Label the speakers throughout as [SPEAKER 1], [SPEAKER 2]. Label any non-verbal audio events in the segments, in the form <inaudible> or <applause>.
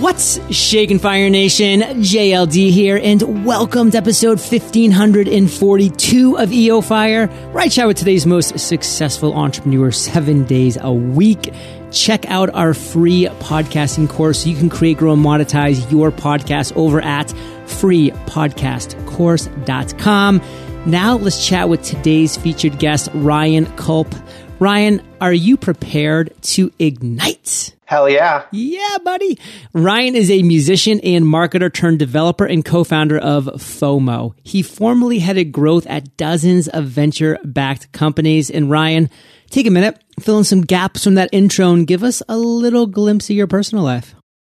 [SPEAKER 1] What's shaking Fire Nation? JLD here, and welcome to episode 1542 of EO Fire, right chat with today's most successful entrepreneur seven days a week. Check out our free podcasting course so you can create, grow, and monetize your podcast over at freepodcastcourse.com. Now let's chat with today's featured guest, Ryan Kulp. Ryan, are you prepared to ignite?
[SPEAKER 2] Hell yeah.
[SPEAKER 1] Yeah, buddy. Ryan is a musician and marketer turned developer and co-founder of FOMO. He formerly headed growth at dozens of venture backed companies. And Ryan, take a minute, fill in some gaps from that intro and give us a little glimpse of your personal life.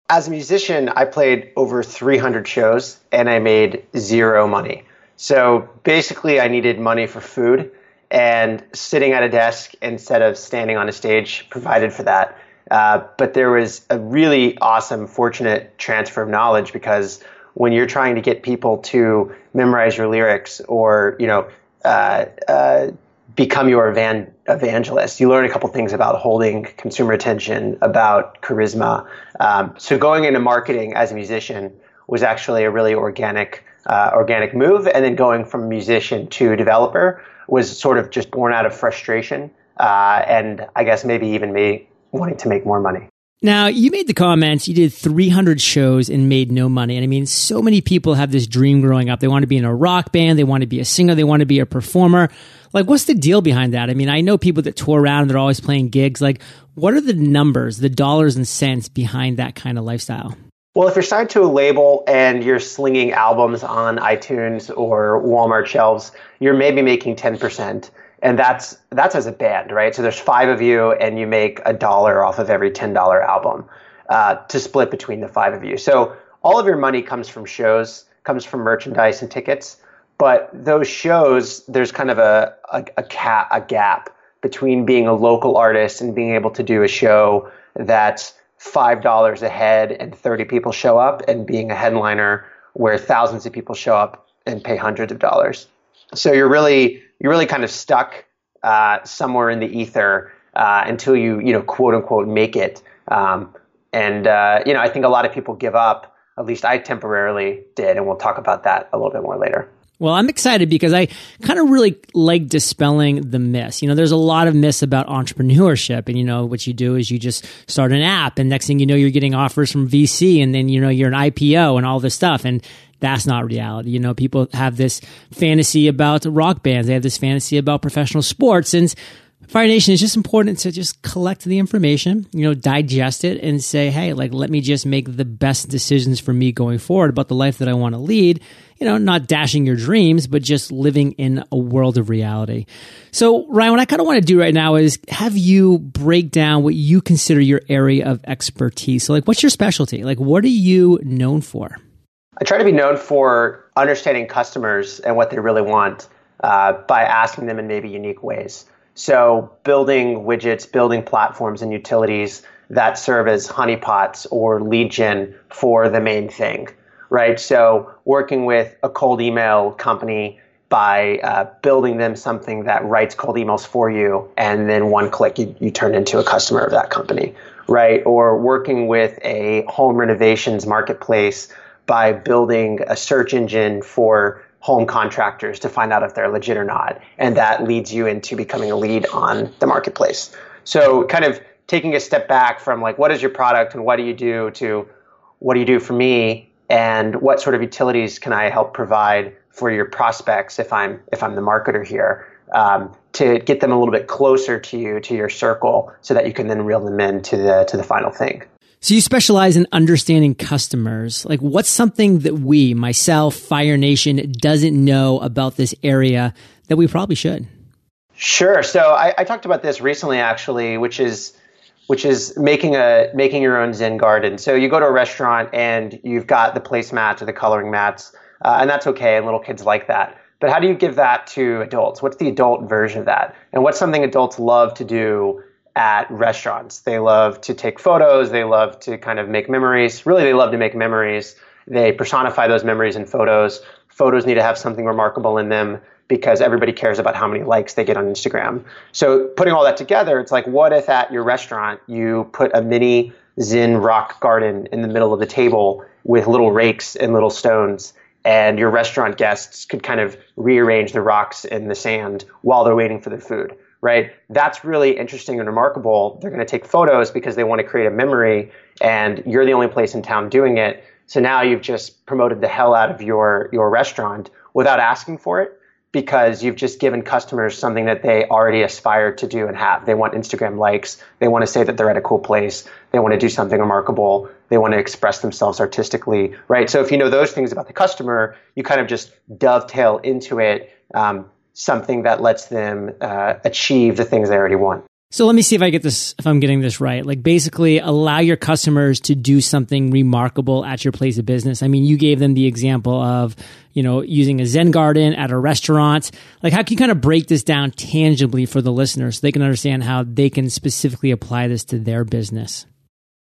[SPEAKER 2] As a musician, I played over 300 shows and I made zero money. So basically, I needed money for food and sitting at a desk instead of standing on a stage provided for that. Uh, but there was a really awesome, fortunate transfer of knowledge because when you're trying to get people to memorize your lyrics or you know uh, uh, become your evan- evangelist, you learn a couple things about holding consumer attention, about charisma. Um, so going into marketing as a musician was actually a really organic uh, organic move, and then going from musician to developer was sort of just born out of frustration uh, and I guess maybe even me wanting to make more money.
[SPEAKER 1] Now, you made the comments, you did 300 shows and made no money. And I mean, so many people have this dream growing up. They want to be in a rock band, they want to be a singer, they want to be a performer. Like, what's the deal behind that? I mean, I know people that tour around and they're always playing gigs. Like, what are the numbers, the dollars and cents behind that kind of lifestyle?
[SPEAKER 2] Well, if you're signed to a label and you're slinging albums on iTunes or Walmart shelves, you're maybe making 10%. And that's that's as a band, right? So there's five of you, and you make a dollar off of every ten dollar album uh, to split between the five of you. So all of your money comes from shows, comes from merchandise and tickets. But those shows, there's kind of a a, a, a gap between being a local artist and being able to do a show that's five dollars a head and 30 people show up and being a headliner where thousands of people show up and pay hundreds of dollars. So you're really you're really kind of stuck uh, somewhere in the ether uh, until you you know quote unquote make it. Um, and uh, you know i think a lot of people give up at least i temporarily did and we'll talk about that a little bit more later
[SPEAKER 1] well, I'm excited because I kind of really like dispelling the myths. You know, there's a lot of myths about entrepreneurship, and you know what you do is you just start an app, and next thing you know, you're getting offers from VC, and then you know you're an IPO and all this stuff, and that's not reality. You know, people have this fantasy about rock bands, they have this fantasy about professional sports, and Fire Nation is just important to just collect the information, you know, digest it and say, hey, like, let me just make the best decisions for me going forward about the life that I want to lead. You know, not dashing your dreams, but just living in a world of reality. So, Ryan, what I kind of want to do right now is have you break down what you consider your area of expertise. So, like, what's your specialty? Like, what are you known for?
[SPEAKER 2] I try to be known for understanding customers and what they really want uh, by asking them in maybe unique ways. So building widgets, building platforms and utilities that serve as honeypots or gen for the main thing, right? So working with a cold email company by uh, building them something that writes cold emails for you, and then one click you, you turn into a customer of that company, right? Or working with a home renovations marketplace by building a search engine for home contractors to find out if they're legit or not. And that leads you into becoming a lead on the marketplace. So kind of taking a step back from like, what is your product and what do you do to what do you do for me and what sort of utilities can I help provide for your prospects if I'm if I'm the marketer here um, to get them a little bit closer to you to your circle so that you can then reel them in to the to the final thing.
[SPEAKER 1] So you specialize in understanding customers. Like what's something that we, myself, Fire Nation, doesn't know about this area that we probably should?
[SPEAKER 2] Sure. So I, I talked about this recently, actually, which is which is making a making your own Zen garden. So you go to a restaurant and you've got the placemats or the coloring mats, uh, and that's okay, and little kids like that. But how do you give that to adults? What's the adult version of that? And what's something adults love to do at restaurants. They love to take photos. They love to kind of make memories. Really, they love to make memories. They personify those memories in photos. Photos need to have something remarkable in them because everybody cares about how many likes they get on Instagram. So putting all that together, it's like, what if at your restaurant you put a mini zen rock garden in the middle of the table with little rakes and little stones and your restaurant guests could kind of rearrange the rocks in the sand while they're waiting for their food right that's really interesting and remarkable they're going to take photos because they want to create a memory and you're the only place in town doing it so now you've just promoted the hell out of your your restaurant without asking for it because you've just given customers something that they already aspire to do and have. They want Instagram likes. They want to say that they're at a cool place. They want to do something remarkable. They want to express themselves artistically, right? So if you know those things about the customer, you kind of just dovetail into it um, something that lets them uh, achieve the things they already want.
[SPEAKER 1] So let me see if I get this, if I'm getting this right. Like basically allow your customers to do something remarkable at your place of business. I mean, you gave them the example of, you know, using a Zen garden at a restaurant. Like how can you kind of break this down tangibly for the listeners so they can understand how they can specifically apply this to their business?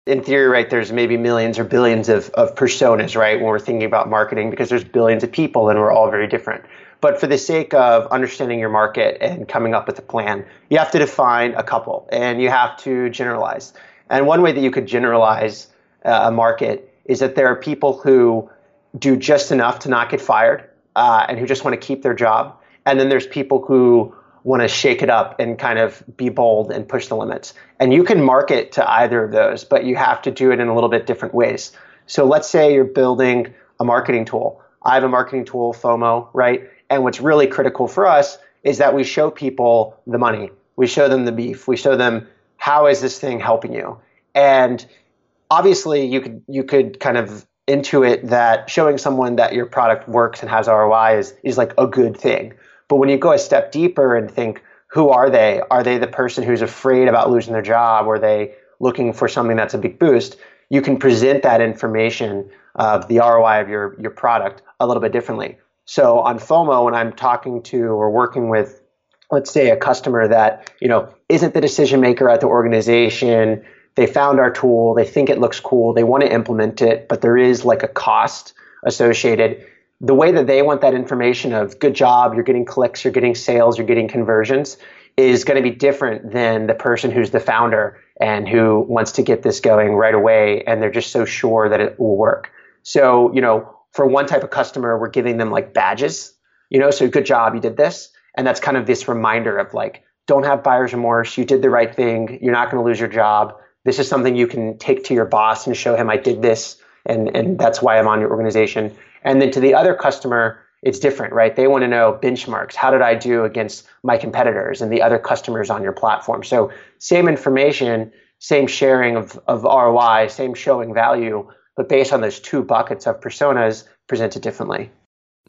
[SPEAKER 2] in theory, right, there's maybe millions or billions of, of personas, right, when we're thinking about marketing because there's billions of people and we're all very different. But for the sake of understanding your market and coming up with a plan, you have to define a couple and you have to generalize. And one way that you could generalize uh, a market is that there are people who do just enough to not get fired uh, and who just want to keep their job. And then there's people who want to shake it up and kind of be bold and push the limits. And you can market to either of those, but you have to do it in a little bit different ways. So let's say you're building a marketing tool. I have a marketing tool, FOMO, right? And what's really critical for us is that we show people the money. We show them the beef. We show them how is this thing helping you? And obviously you could you could kind of intuit that showing someone that your product works and has ROI is is like a good thing. But when you go a step deeper and think, who are they? Are they the person who's afraid about losing their job? Are they looking for something that's a big boost? You can present that information of the ROI of your, your product a little bit differently. So on FOMO, when I'm talking to or working with, let's say, a customer that you know isn't the decision maker at the organization, they found our tool, they think it looks cool, they want to implement it, but there is like a cost associated. The way that they want that information of good job, you're getting clicks, you're getting sales, you're getting conversions is going to be different than the person who's the founder and who wants to get this going right away and they're just so sure that it will work. So, you know, for one type of customer, we're giving them like badges, you know, so good job, you did this. And that's kind of this reminder of like, don't have buyer's remorse. You did the right thing. You're not going to lose your job. This is something you can take to your boss and show him I did this. And, and that's why I'm on your organization. And then to the other customer, it's different, right? They want to know benchmarks. How did I do against my competitors and the other customers on your platform? So same information, same sharing of, of ROI, same showing value, but based on those two buckets of personas presented differently.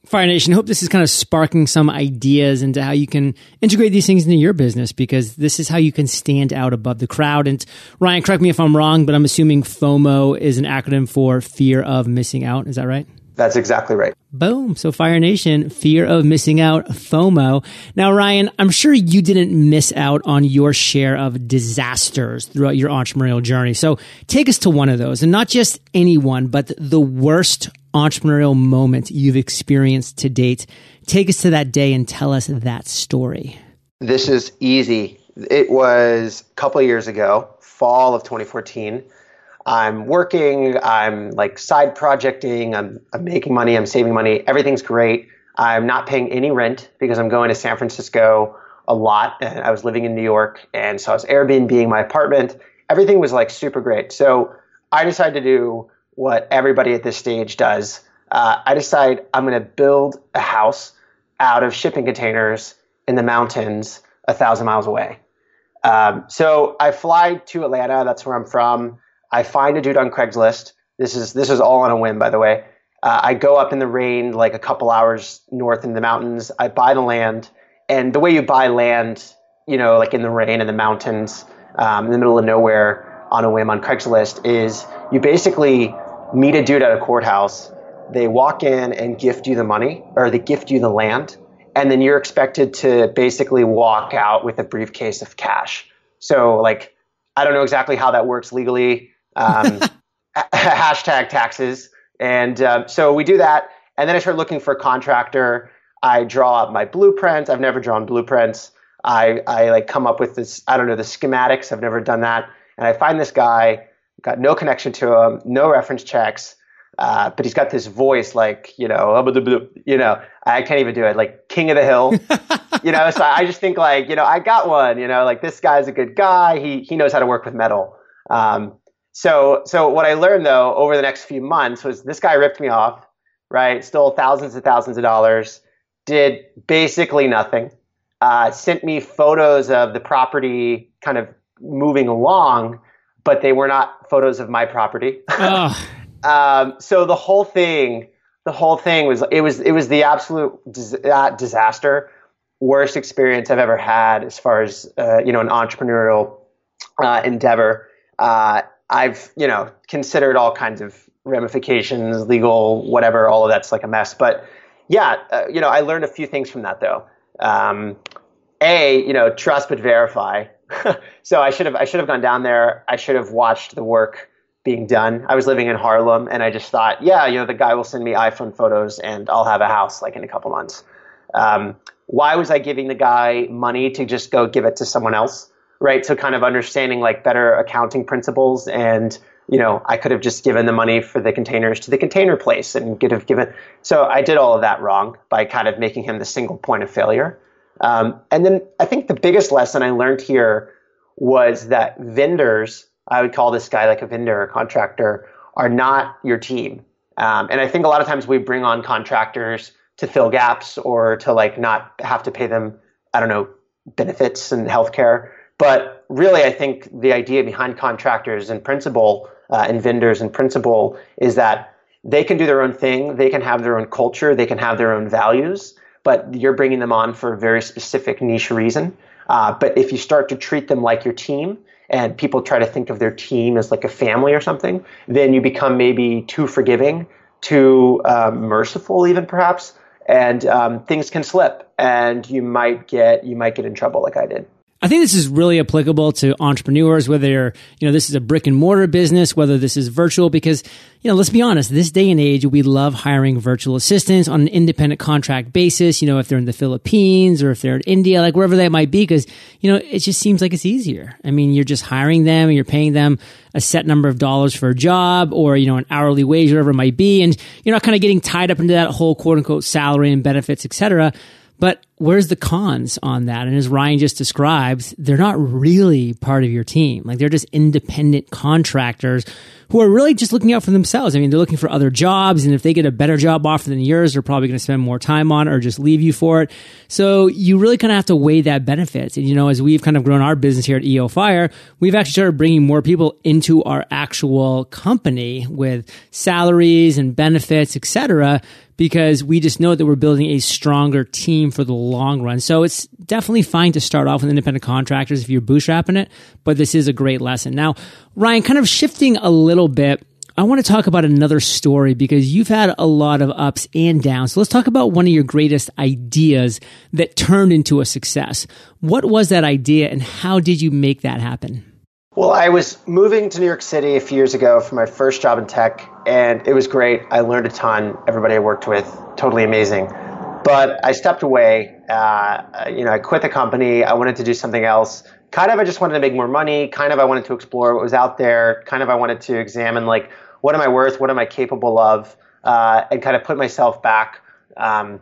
[SPEAKER 1] Fire Nation, hope this is kind of sparking some ideas into how you can integrate these things into your business because this is how you can stand out above the crowd. And Ryan, correct me if I'm wrong, but I'm assuming FOMO is an acronym for fear of missing out. Is that right?
[SPEAKER 2] That's exactly right.
[SPEAKER 1] Boom. So Fire Nation, fear of missing out, FOMO. Now, Ryan, I'm sure you didn't miss out on your share of disasters throughout your entrepreneurial journey. So take us to one of those and not just any one, but the worst entrepreneurial moment you've experienced to date. Take us to that day and tell us that story.
[SPEAKER 2] This is easy. It was a couple years ago, fall of 2014. I'm working, I'm like side projecting, I'm, I'm making money, I'm saving money, everything's great. I'm not paying any rent because I'm going to San Francisco a lot. And I was living in New York, and so I was Airbnb being my apartment. Everything was like super great. So I decided to do what everybody at this stage does. Uh, I decide I'm going to build a house out of shipping containers in the mountains a thousand miles away. Um, so I fly to Atlanta. That's where I'm from. I find a dude on Craigslist. This is this is all on a whim, by the way. Uh, I go up in the rain, like a couple hours north in the mountains. I buy the land, and the way you buy land, you know, like in the rain in the mountains, um, in the middle of nowhere, on a whim on Craigslist, is you basically meet a dude at a courthouse. They walk in and gift you the money, or they gift you the land, and then you're expected to basically walk out with a briefcase of cash. So, like, I don't know exactly how that works legally um, <laughs> hashtag taxes. And uh, so we do that. And then I start looking for a contractor. I draw up my blueprints. I've never drawn blueprints. I, I like come up with this, I don't know, the schematics. I've never done that. And I find this guy. got no connection to him, no reference checks. Uh, but he's got this voice like, you know, you know, I can't even do it, like King of the Hill, <laughs> you know. So I just think like, you know, I got one, you know, like this guy's a good guy. He he knows how to work with metal. Um, so so what I learned though over the next few months was this guy ripped me off, right? Stole thousands and thousands of dollars, did basically nothing. Uh, sent me photos of the property kind of moving along, but they were not photos of my property. <laughs> um, so the whole thing, the whole thing was it was it was the absolute dis- uh, disaster, worst experience I've ever had as far as uh, you know an entrepreneurial uh, endeavor. Uh, I've you know considered all kinds of ramifications, legal, whatever. All of that's like a mess, but yeah, uh, you know I learned a few things from that though. Um, a, you know, trust but verify. <laughs> so I should have I should have gone down there. I should have watched the work being done. I was living in Harlem and I just thought, yeah, you know, the guy will send me iPhone photos and I'll have a house like in a couple months. Um, why was I giving the guy money to just go give it to someone else? Right. So kind of understanding like better accounting principles and you know, I could have just given the money for the containers to the container place and could have given. So I did all of that wrong by kind of making him the single point of failure. Um, and then I think the biggest lesson I learned here was that vendors, I would call this guy like a vendor or contractor, are not your team. Um, and I think a lot of times we bring on contractors to fill gaps or to like not have to pay them, I don't know, benefits and healthcare. But really, I think the idea behind contractors and principle uh, and vendors and principle is that they can do their own thing, they can have their own culture, they can have their own values, but you're bringing them on for a very specific niche reason. Uh, but if you start to treat them like your team, and people try to think of their team as like a family or something, then you become maybe too forgiving, too um, merciful, even perhaps, and um, things can slip, and you might get you might get in trouble, like I did.
[SPEAKER 1] I think this is really applicable to entrepreneurs, whether you're, you know, this is a brick and mortar business, whether this is virtual, because, you know, let's be honest, this day and age, we love hiring virtual assistants on an independent contract basis, you know, if they're in the Philippines or if they're in India, like wherever that might be, because, you know, it just seems like it's easier. I mean, you're just hiring them and you're paying them a set number of dollars for a job or, you know, an hourly wage, whatever it might be. And you're not kind of getting tied up into that whole quote unquote salary and benefits, et cetera. But where's the cons on that? And as Ryan just described, they're not really part of your team. Like they're just independent contractors who are really just looking out for themselves. I mean, they're looking for other jobs. And if they get a better job offer than yours, they're probably going to spend more time on or just leave you for it. So you really kind of have to weigh that benefits. And, you know, as we've kind of grown our business here at EO Fire, we've actually started bringing more people into our actual company with salaries and benefits, et cetera, because we just know that we're building a stronger team for the long run. So it's definitely fine to start off with independent contractors if you're bootstrapping it, but this is a great lesson. Now, Ryan, kind of shifting a little bit, I want to talk about another story because you've had a lot of ups and downs. So let's talk about one of your greatest ideas that turned into a success. What was that idea and how did you make that happen?
[SPEAKER 2] Well, I was moving to New York City a few years ago for my first job in tech, and it was great. I learned a ton. Everybody I worked with, totally amazing. But I stepped away. Uh, you know, I quit the company. I wanted to do something else. Kind of, I just wanted to make more money. Kind of, I wanted to explore what was out there. Kind of, I wanted to examine like what am I worth? What am I capable of? Uh, and kind of put myself back um,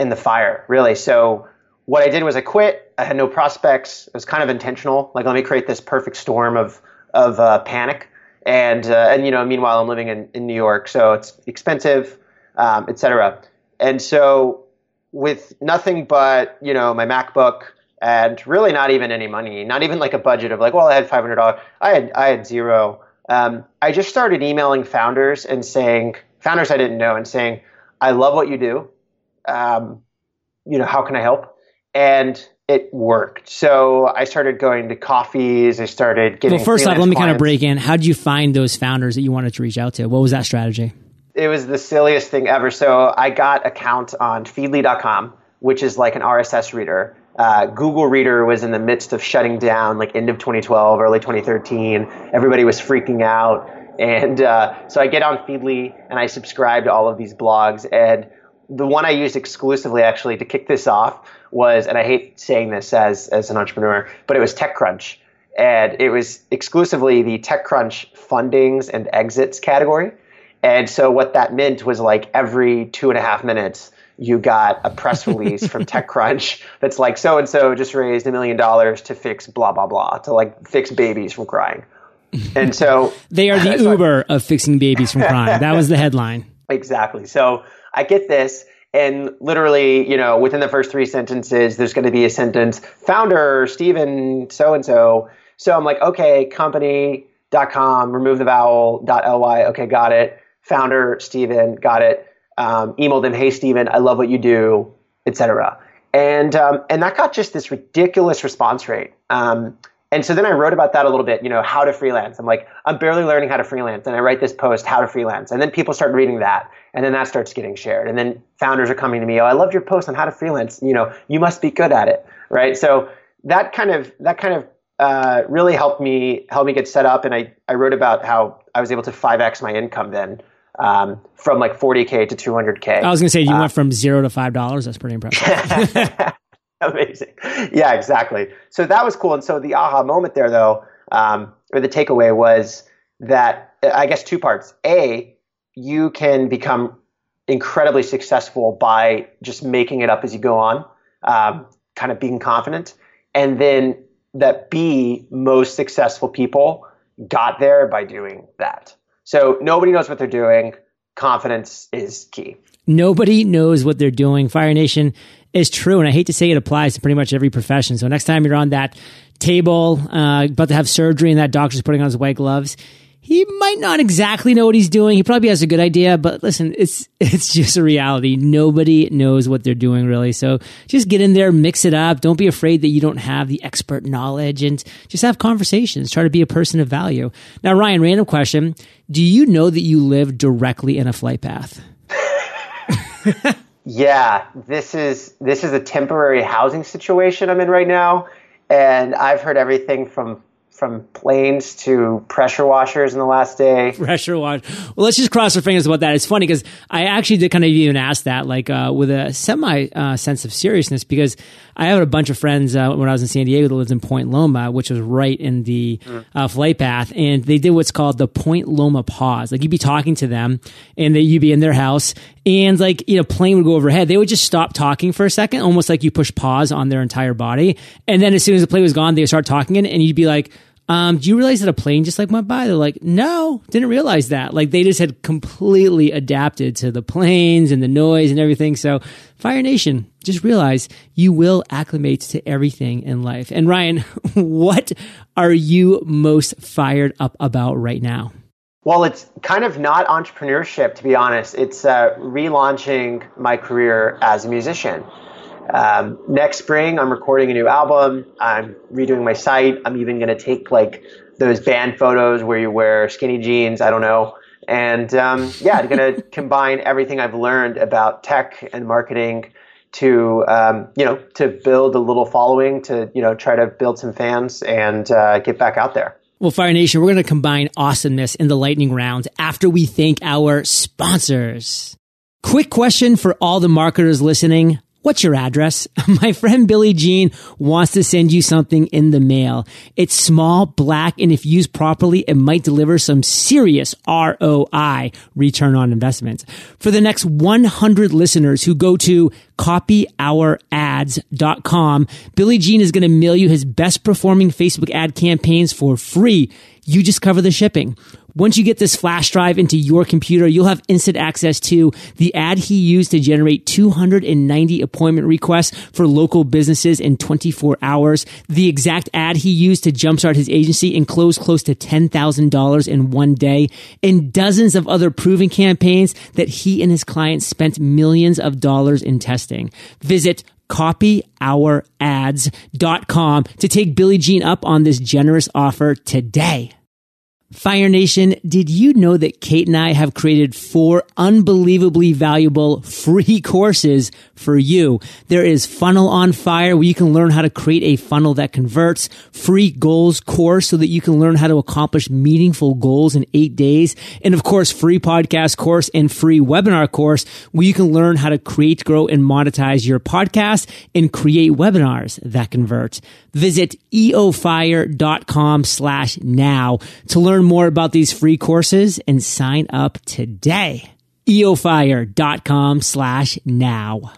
[SPEAKER 2] in the fire, really. So what I did was I quit. I had no prospects. It was kind of intentional. Like, let me create this perfect storm of of uh, panic. And uh, and you know, meanwhile, I'm living in, in New York, so it's expensive, um, etc. And so, with nothing but you know my MacBook and really not even any money, not even like a budget of like, well, I had five hundred dollars. I had I had zero. Um, I just started emailing founders and saying founders I didn't know and saying, I love what you do. Um, you know, how can I help? and it worked. So I started going to coffees. I started getting.
[SPEAKER 1] Well, first off, let me kind of break in. How did you find those founders that you wanted to reach out to? What was that strategy?
[SPEAKER 2] It was the silliest thing ever. So I got account on Feedly.com, which is like an RSS reader. Uh, Google Reader was in the midst of shutting down, like end of 2012, early 2013. Everybody was freaking out, and uh, so I get on Feedly and I subscribe to all of these blogs. And the one I used exclusively, actually, to kick this off was, and I hate saying this as as an entrepreneur, but it was TechCrunch. and it was exclusively the TechCrunch fundings and exits category. And so what that meant was like every two and a half minutes, you got a press <laughs> release from TechCrunch that's like so and so just raised a million dollars to fix blah blah blah to like fix babies from crying. And so <laughs>
[SPEAKER 1] they are the <laughs> Uber of fixing babies from crying. That was the headline.
[SPEAKER 2] Exactly. So I get this and literally, you know, within the first three sentences, there's going to be a sentence, founder Stephen so and so. So I'm like, okay, company.com, remove the vowel, .ly, okay, got it. Founder Stephen, got it um, emailed them, "Hey, Stephen, I love what you do," etc. And um, and that got just this ridiculous response rate. Um, and so then I wrote about that a little bit. You know, how to freelance. I'm like, I'm barely learning how to freelance, and I write this post, how to freelance, and then people start reading that, and then that starts getting shared, and then founders are coming to me, "Oh, I loved your post on how to freelance. You know, you must be good at it, right?" So that kind of that kind of uh, really helped me help me get set up, and I I wrote about how I was able to 5x my income then um, from like 40k to 200k.
[SPEAKER 1] I was going to say you uh, went from zero to five dollars. That's pretty impressive. <laughs> <laughs> <laughs>
[SPEAKER 2] Amazing. Yeah, exactly. So that was cool. And so the aha moment there, though, um, or the takeaway was that I guess two parts. A, you can become incredibly successful by just making it up as you go on, um, kind of being confident, and then that B, most successful people got there by doing that. So nobody knows what they're doing. Confidence is key.
[SPEAKER 1] Nobody knows what they're doing. Fire Nation is true. And I hate to say it applies to pretty much every profession. So next time you're on that table, uh, about to have surgery and that doctor's putting on his white gloves, he might not exactly know what he's doing. He probably has a good idea, but listen, it's <laughs> it's just a reality. Nobody knows what they're doing really. So just get in there, mix it up. Don't be afraid that you don't have the expert knowledge and just have conversations. Try to be a person of value. Now, Ryan, random question. Do you know that you live directly in a flight path?
[SPEAKER 2] Yeah, this is this is a temporary housing situation I'm in right now. And I've heard everything from from planes to pressure washers in the last day.
[SPEAKER 1] Pressure wash. Well, let's just cross our fingers about that. It's funny because I actually did kind of even ask that, like uh, with a semi uh, sense of seriousness, because I had a bunch of friends uh, when I was in San Diego that lived in Point Loma, which was right in the mm. flight path, and they did what's called the Point Loma pause. Like you'd be talking to them, and that you'd be in their house, and like you know, plane would go overhead. They would just stop talking for a second, almost like you push pause on their entire body, and then as soon as the plane was gone, they would start talking, and you'd be like um, do you realize that a plane just like went by? They're like, no, didn't realize that. Like they just had completely adapted to the planes and the noise and everything. So Fire Nation, just realize you will acclimate to everything in life. And Ryan, <laughs> what are you most fired up about right now?
[SPEAKER 2] Well, it's kind of not entrepreneurship, to be honest. It's uh, relaunching my career as a musician. Um, next spring, I'm recording a new album. I'm redoing my site. I'm even going to take like those band photos where you wear skinny jeans. I don't know. And um, yeah, I'm going <laughs> to combine everything I've learned about tech and marketing to um, you know to build a little following, to you know try to build some fans and uh, get back out there.
[SPEAKER 1] Well, Fire Nation, we're going to combine awesomeness in the lightning round after we thank our sponsors. Quick question for all the marketers listening. What's your address? <laughs> My friend Billy Gene wants to send you something in the mail. It's small, black, and if used properly, it might deliver some serious ROI, return on investment. For the next 100 listeners who go to copyourads.com, Billy Gene is going to mail you his best performing Facebook ad campaigns for free. You just cover the shipping. Once you get this flash drive into your computer, you'll have instant access to the ad he used to generate 290 appointment requests for local businesses in 24 hours, the exact ad he used to jumpstart his agency and close close to $10,000 in one day, and dozens of other proven campaigns that he and his clients spent millions of dollars in testing. Visit copyourads.com to take Billy Gene up on this generous offer today. Fire Nation, did you know that Kate and I have created four unbelievably valuable free courses for you? There is Funnel on Fire where you can learn how to create a funnel that converts, free goals course so that you can learn how to accomplish meaningful goals in eight days. And of course, free podcast course and free webinar course where you can learn how to create, grow, and monetize your podcast and create webinars that convert. Visit eofire.com slash now to learn more about these free courses and sign up today. eofire.com slash now.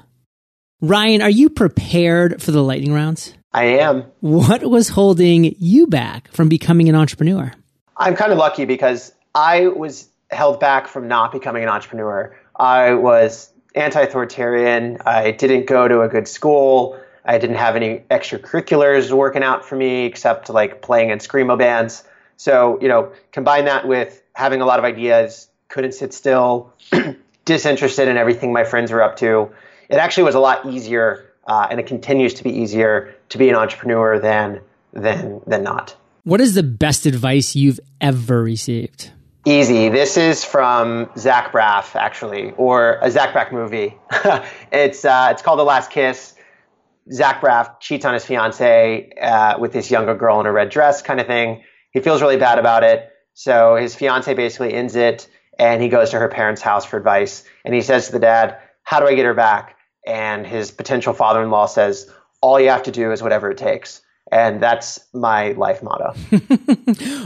[SPEAKER 1] Ryan, are you prepared for the lightning rounds?
[SPEAKER 2] I am.
[SPEAKER 1] What was holding you back from becoming an entrepreneur?
[SPEAKER 2] I'm kind of lucky because I was held back from not becoming an entrepreneur. I was anti authoritarian. I didn't go to a good school. I didn't have any extracurriculars working out for me except like playing in screamo bands. So, you know, combine that with having a lot of ideas, couldn't sit still, <clears throat> disinterested in everything my friends were up to. It actually was a lot easier, uh, and it continues to be easier to be an entrepreneur than than than not.
[SPEAKER 1] What is the best advice you've ever received?
[SPEAKER 2] Easy. This is from Zach Braff, actually, or a Zach Braff movie. <laughs> it's uh, it's called The Last Kiss. Zach Braff cheats on his fiance uh, with this younger girl in a red dress, kind of thing. He feels really bad about it. So his fiance basically ends it and he goes to her parents' house for advice. And he says to the dad, How do I get her back? And his potential father in law says, All you have to do is whatever it takes. And that's my life motto.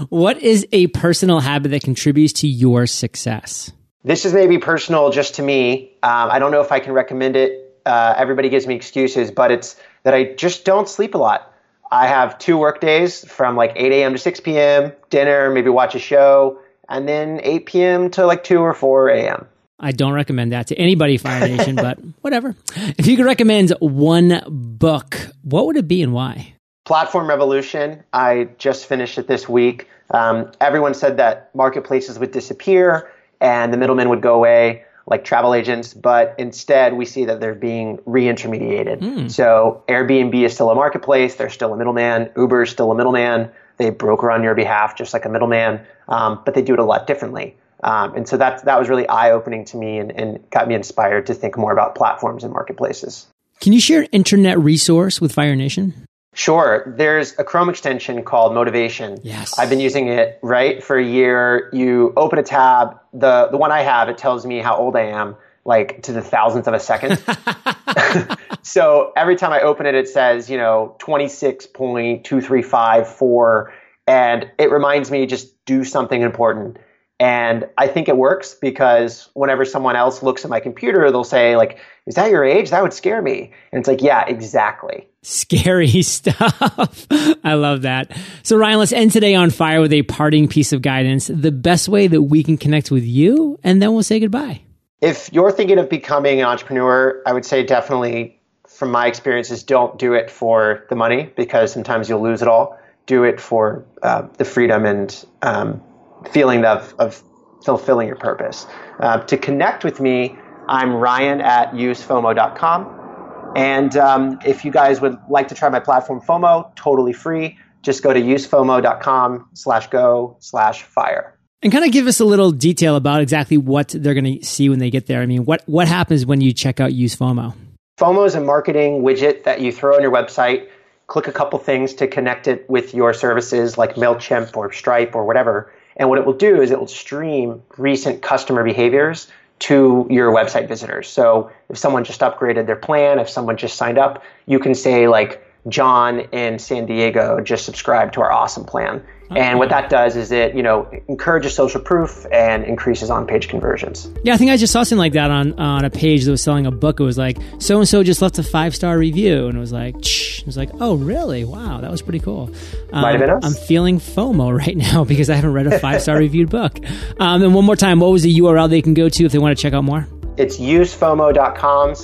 [SPEAKER 2] <laughs>
[SPEAKER 1] what is a personal habit that contributes to your success?
[SPEAKER 2] This is maybe personal just to me. Um, I don't know if I can recommend it. Uh, everybody gives me excuses, but it's that I just don't sleep a lot. I have two work days from like 8 a.m. to 6 p.m., dinner, maybe watch a show, and then 8 p.m. to like 2 or 4 a.m.
[SPEAKER 1] I don't recommend that to anybody, Fire <laughs> Nation, but whatever. If you could recommend one book, what would it be and why?
[SPEAKER 2] Platform Revolution. I just finished it this week. Um, everyone said that marketplaces would disappear and the middlemen would go away like travel agents, but instead we see that they're being re-intermediated. Mm. So Airbnb is still a marketplace; they're still a middleman. Uber is still a middleman. They broker on your behalf, just like a middleman, um, but they do it a lot differently. Um, and so that that was really eye opening to me and, and got me inspired to think more about platforms and marketplaces.
[SPEAKER 1] Can you share an internet resource with Fire Nation?
[SPEAKER 2] Sure. There's a Chrome extension called Motivation.
[SPEAKER 1] Yes.
[SPEAKER 2] I've been using it, right, for a year. You open a tab. The the one I have, it tells me how old I am, like to the thousandth of a second. <laughs> <laughs> so every time I open it, it says, you know, 26.2354. And it reminds me just do something important. And I think it works because whenever someone else looks at my computer, they'll say, like, is that your age? That would scare me. And it's like, yeah, exactly.
[SPEAKER 1] Scary <laughs> stuff. I love that. So, Ryan, let's end today on fire with a parting piece of guidance, the best way that we can connect with you, and then we'll say goodbye.
[SPEAKER 2] If you're thinking of becoming an entrepreneur, I would say definitely, from my experiences, don't do it for the money because sometimes you'll lose it all. Do it for uh, the freedom and um, feeling of, of fulfilling your purpose. Uh, to connect with me, I'm Ryan at usefomo.com. And um, if you guys would like to try my platform FOMO, totally free, just go to usefomo.com slash go slash fire.
[SPEAKER 1] And kind of give us a little detail about exactly what they're going to see when they get there. I mean, what, what happens when you check out Use FOMO?
[SPEAKER 2] FOMO is a marketing widget that you throw on your website. Click a couple things to connect it with your services like MailChimp or Stripe or whatever. And what it will do is it will stream recent customer behaviors to your website visitors. So if someone just upgraded their plan, if someone just signed up, you can say like John in San Diego just subscribed to our awesome plan. And what that does is it, you know, encourages social proof and increases on-page conversions.
[SPEAKER 1] Yeah, I think I just saw something like that on on a page that was selling a book. It was like so and so just left a five star review, and it was like, Shh. it was like, oh really? Wow, that was pretty cool.
[SPEAKER 2] Um, Might have been us.
[SPEAKER 1] I'm feeling FOMO <laughs> right now because I haven't read a five star <laughs> reviewed book. Um, and one more time, what was the URL they can go to if they want to check out more?
[SPEAKER 2] It's usefomo.com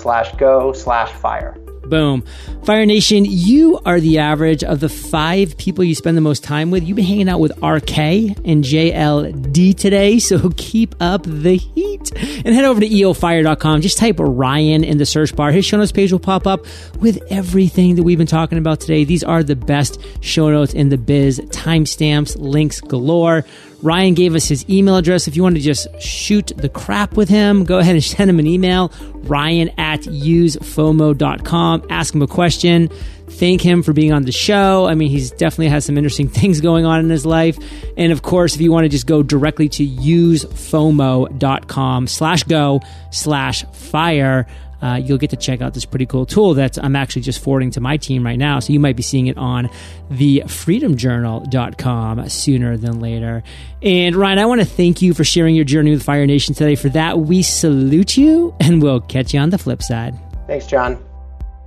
[SPEAKER 1] Boom. Fire Nation, you are the average of the five people you spend the most time with. You've been hanging out with RK and JLD today, <laughs> so keep up the heat. And head over to eofire.com. Just type Ryan in the search bar. His show notes page will pop up with everything that we've been talking about today. These are the best show notes in the biz. Timestamps, links galore. Ryan gave us his email address. If you want to just shoot the crap with him, go ahead and <laughs> send him an email, ryan at usefomo.com. Ask him a question. Thank him for being on the show. I mean, he's definitely has some interesting <laughs> things going on in his life. And of course, if you want to just go directly to usefomo.com slash go slash fire, uh, you'll get to check out this pretty cool tool that I'm actually just forwarding to my team right now. So you might be seeing it on the freedomjournal.com sooner than later. And Ryan, I want to thank you for sharing your journey with Fire Nation today. For that, we salute you and we'll catch you on the flip side.
[SPEAKER 2] Thanks, John.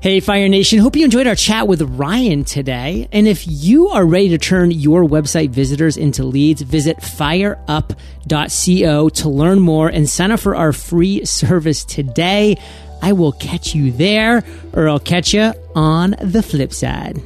[SPEAKER 1] Hey, Fire Nation. Hope you enjoyed our chat with Ryan today. And if you are ready to turn your website visitors into leads, visit fireup.co to learn more and sign up for our free service today. I will catch you there, or I'll catch you on the flip side.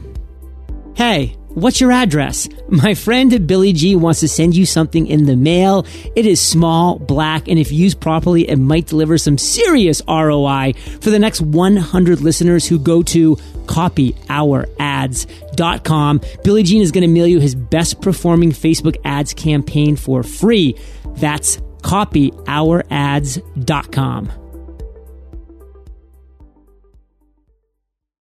[SPEAKER 1] Hey, what's your address? <laughs> My friend Billy G wants to send you something in the mail. It is small, black, and if used properly, it might deliver some serious ROI for the next 100 listeners who go to copyourads.com. Billy Gene is going to mail you his best performing Facebook ads campaign for free. That's copyourads.com.